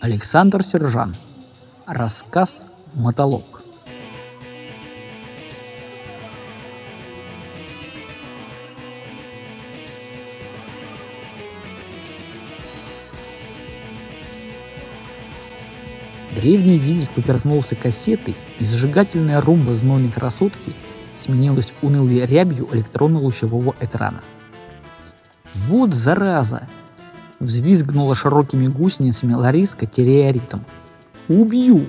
Александр Сержан. Рассказ «Мотолог». Древний видик поперхнулся кассетой, и зажигательная румба знойной красотки сменилась унылой рябью электронно-лучевого экрана. «Вот зараза!» — взвизгнула широкими гусеницами Лариска, теряя ритм. «Убью!»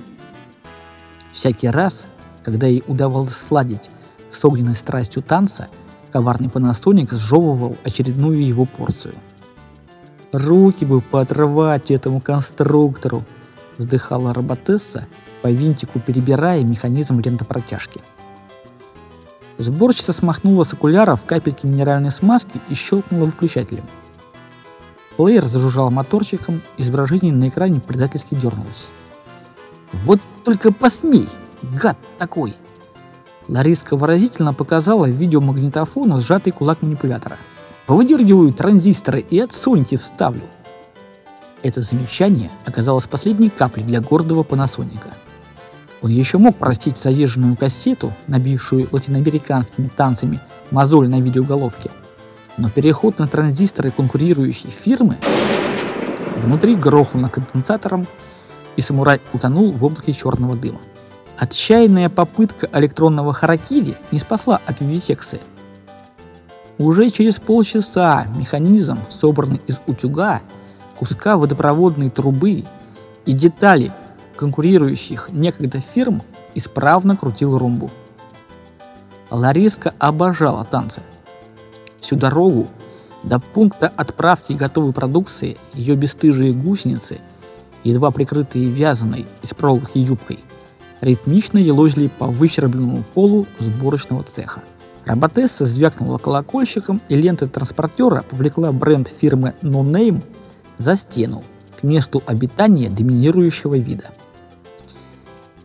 Всякий раз, когда ей удавалось сладить с огненной страстью танца, коварный панасоник сжевывал очередную его порцию. «Руки бы поотрывать этому конструктору!» — вздыхала роботесса, по винтику перебирая механизм лентопротяжки. Сборщица смахнула с окуляров капельки минеральной смазки и щелкнула выключателем. Плеер зажужжал моторчиком, изображение на экране предательски дернулось. «Вот только посмей, гад такой!» Лариска выразительно показала видеомагнитофону сжатый кулак манипулятора. «Повыдергиваю транзисторы и от Соньки вставлю!» Это замечание оказалось последней каплей для гордого панасоника. Он еще мог простить заезженную кассету, набившую латиноамериканскими танцами мозоль на видеоголовке, но переход на транзисторы конкурирующей фирмы внутри грохнул на конденсатором, и самурай утонул в облаке черного дыма. Отчаянная попытка электронного харакири не спасла от вивисекции. Уже через полчаса механизм, собранный из утюга, куска водопроводной трубы и деталей конкурирующих некогда фирм, исправно крутил румбу. Лариска обожала танцы. Всю дорогу до пункта отправки готовой продукции ее бесстыжие гусеницы, едва прикрытые вязаной из проволоки юбкой, ритмично елозили по выщербленному полу сборочного цеха. Роботесса звякнула колокольчиком, и лента транспортера повлекла бренд фирмы No Name за стену, к месту обитания доминирующего вида.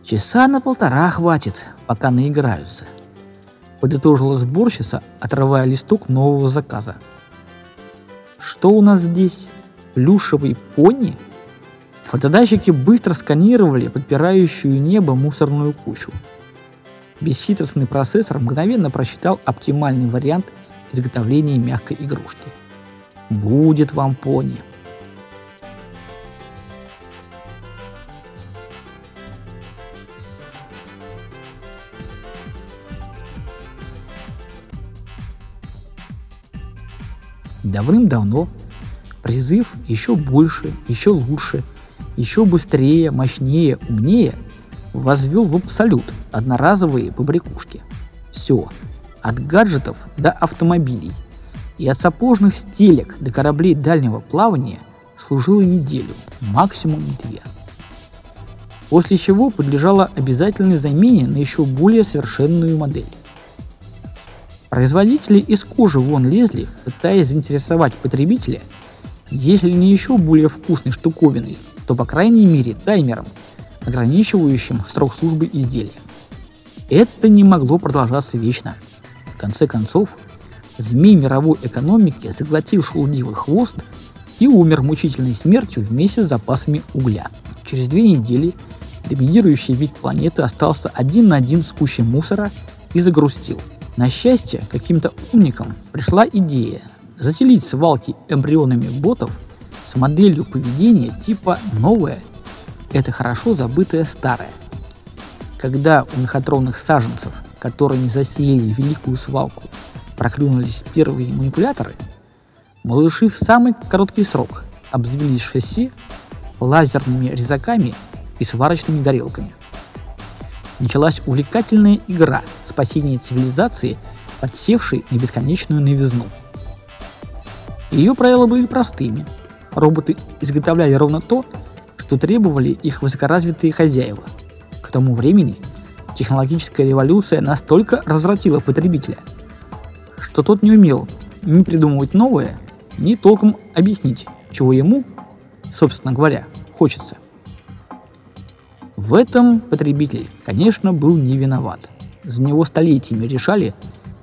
«Часа на полтора хватит, пока наиграются», — подытожила сборщица, отрывая листок нового заказа. «Что у нас здесь? Плюшевый пони?» Фотодатчики быстро сканировали подпирающую небо мусорную кучу. Бесхитростный процессор мгновенно просчитал оптимальный вариант изготовления мягкой игрушки. Будет вам пони. Давным-давно призыв еще больше, еще лучше, еще быстрее, мощнее, умнее возвел в абсолют одноразовые побрякушки. Все, от гаджетов до автомобилей и от сапожных стелек до кораблей дальнего плавания служило неделю, максимум две. После чего подлежало обязательной замене на еще более совершенную модель. Производители из кожи вон лезли, пытаясь заинтересовать потребителя, если не еще более вкусной штуковиной, то по крайней мере таймером, ограничивающим срок службы изделия. Это не могло продолжаться вечно. В конце концов, змей мировой экономики заглотил шелудивый хвост и умер мучительной смертью вместе с запасами угля. Через две недели доминирующий вид планеты остался один на один с кучей мусора и загрустил – на счастье, каким-то умникам пришла идея заселить свалки эмбрионами ботов с моделью поведения типа «новое» — это хорошо забытое старое. Когда у мехатронных саженцев, которые не засеяли великую свалку, проклюнулись первые манипуляторы, малыши в самый короткий срок обзавелись шасси, лазерными резаками и сварочными горелками – началась увлекательная игра спасения цивилизации, подсевшей на бесконечную новизну. Ее правила были простыми. Роботы изготовляли ровно то, что требовали их высокоразвитые хозяева. К тому времени технологическая революция настолько развратила потребителя, что тот не умел ни придумывать новое, ни толком объяснить, чего ему, собственно говоря, хочется. В этом потребитель, конечно, был не виноват. За него столетиями решали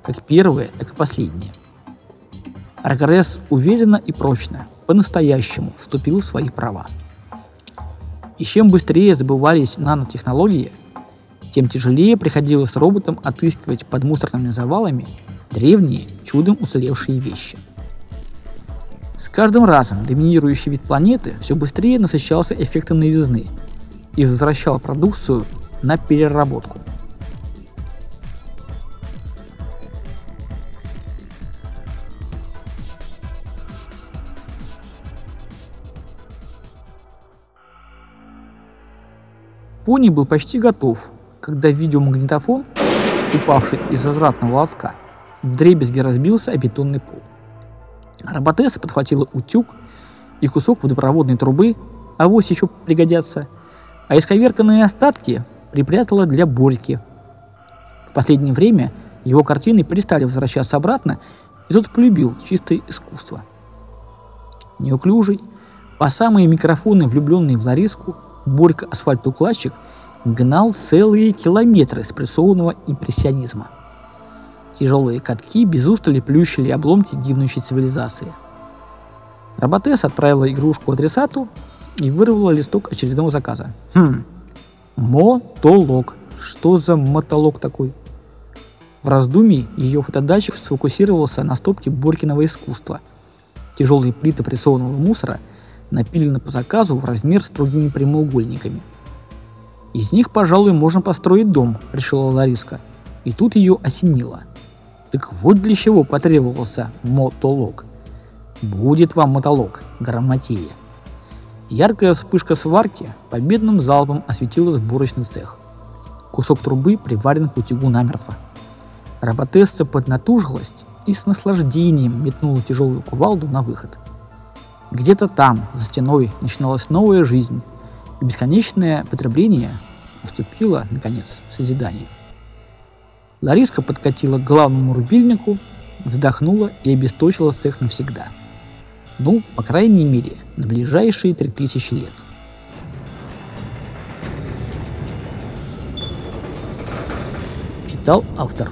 как первое, так и последнее. Прогресс уверенно и прочно, по-настоящему вступил в свои права. И чем быстрее забывались нанотехнологии, тем тяжелее приходилось роботам отыскивать под мусорными завалами древние, чудом уцелевшие вещи. С каждым разом доминирующий вид планеты все быстрее насыщался эффектом новизны и возвращал продукцию на переработку. Пони был почти готов, когда видеомагнитофон, упавший из возвратного лотка, вдребезги разбился о бетонный пол. Роботесса подхватила утюг и кусок водопроводной трубы, а вось еще пригодятся, а исковерканные остатки припрятала для Борьки. В последнее время его картины перестали возвращаться обратно, и тот полюбил чистое искусство. Неуклюжий, по самые микрофоны влюбленный в Лариску, Борька асфальтоукладчик гнал целые километры спрессованного импрессионизма. Тяжелые катки без устали плющили обломки гибнущей цивилизации. Роботес отправила игрушку адресату и вырвала листок очередного заказа. Хм, мотолог. Что за мотолог такой? В раздумье ее фотодатчик сфокусировался на стопке Борькиного искусства. Тяжелые плиты прессованного мусора – напилены по заказу в размер с другими прямоугольниками. Из них, пожалуй, можно построить дом, решила Лариска. И тут ее осенило. Так вот для чего потребовался мотолог. Будет вам мотолог, грамотея. Яркая вспышка сварки победным залпом осветила сборочный цех. Кусок трубы приварен к утюгу намертво. Роботесса поднатужилась и с наслаждением метнула тяжелую кувалду на выход – где-то там, за стеной, начиналась новая жизнь, и бесконечное потребление уступило, наконец, созиданию. Лариска подкатила к главному рубильнику, вздохнула и обесточила цех навсегда. Ну, по крайней мере, на ближайшие три тысячи лет. Читал автор.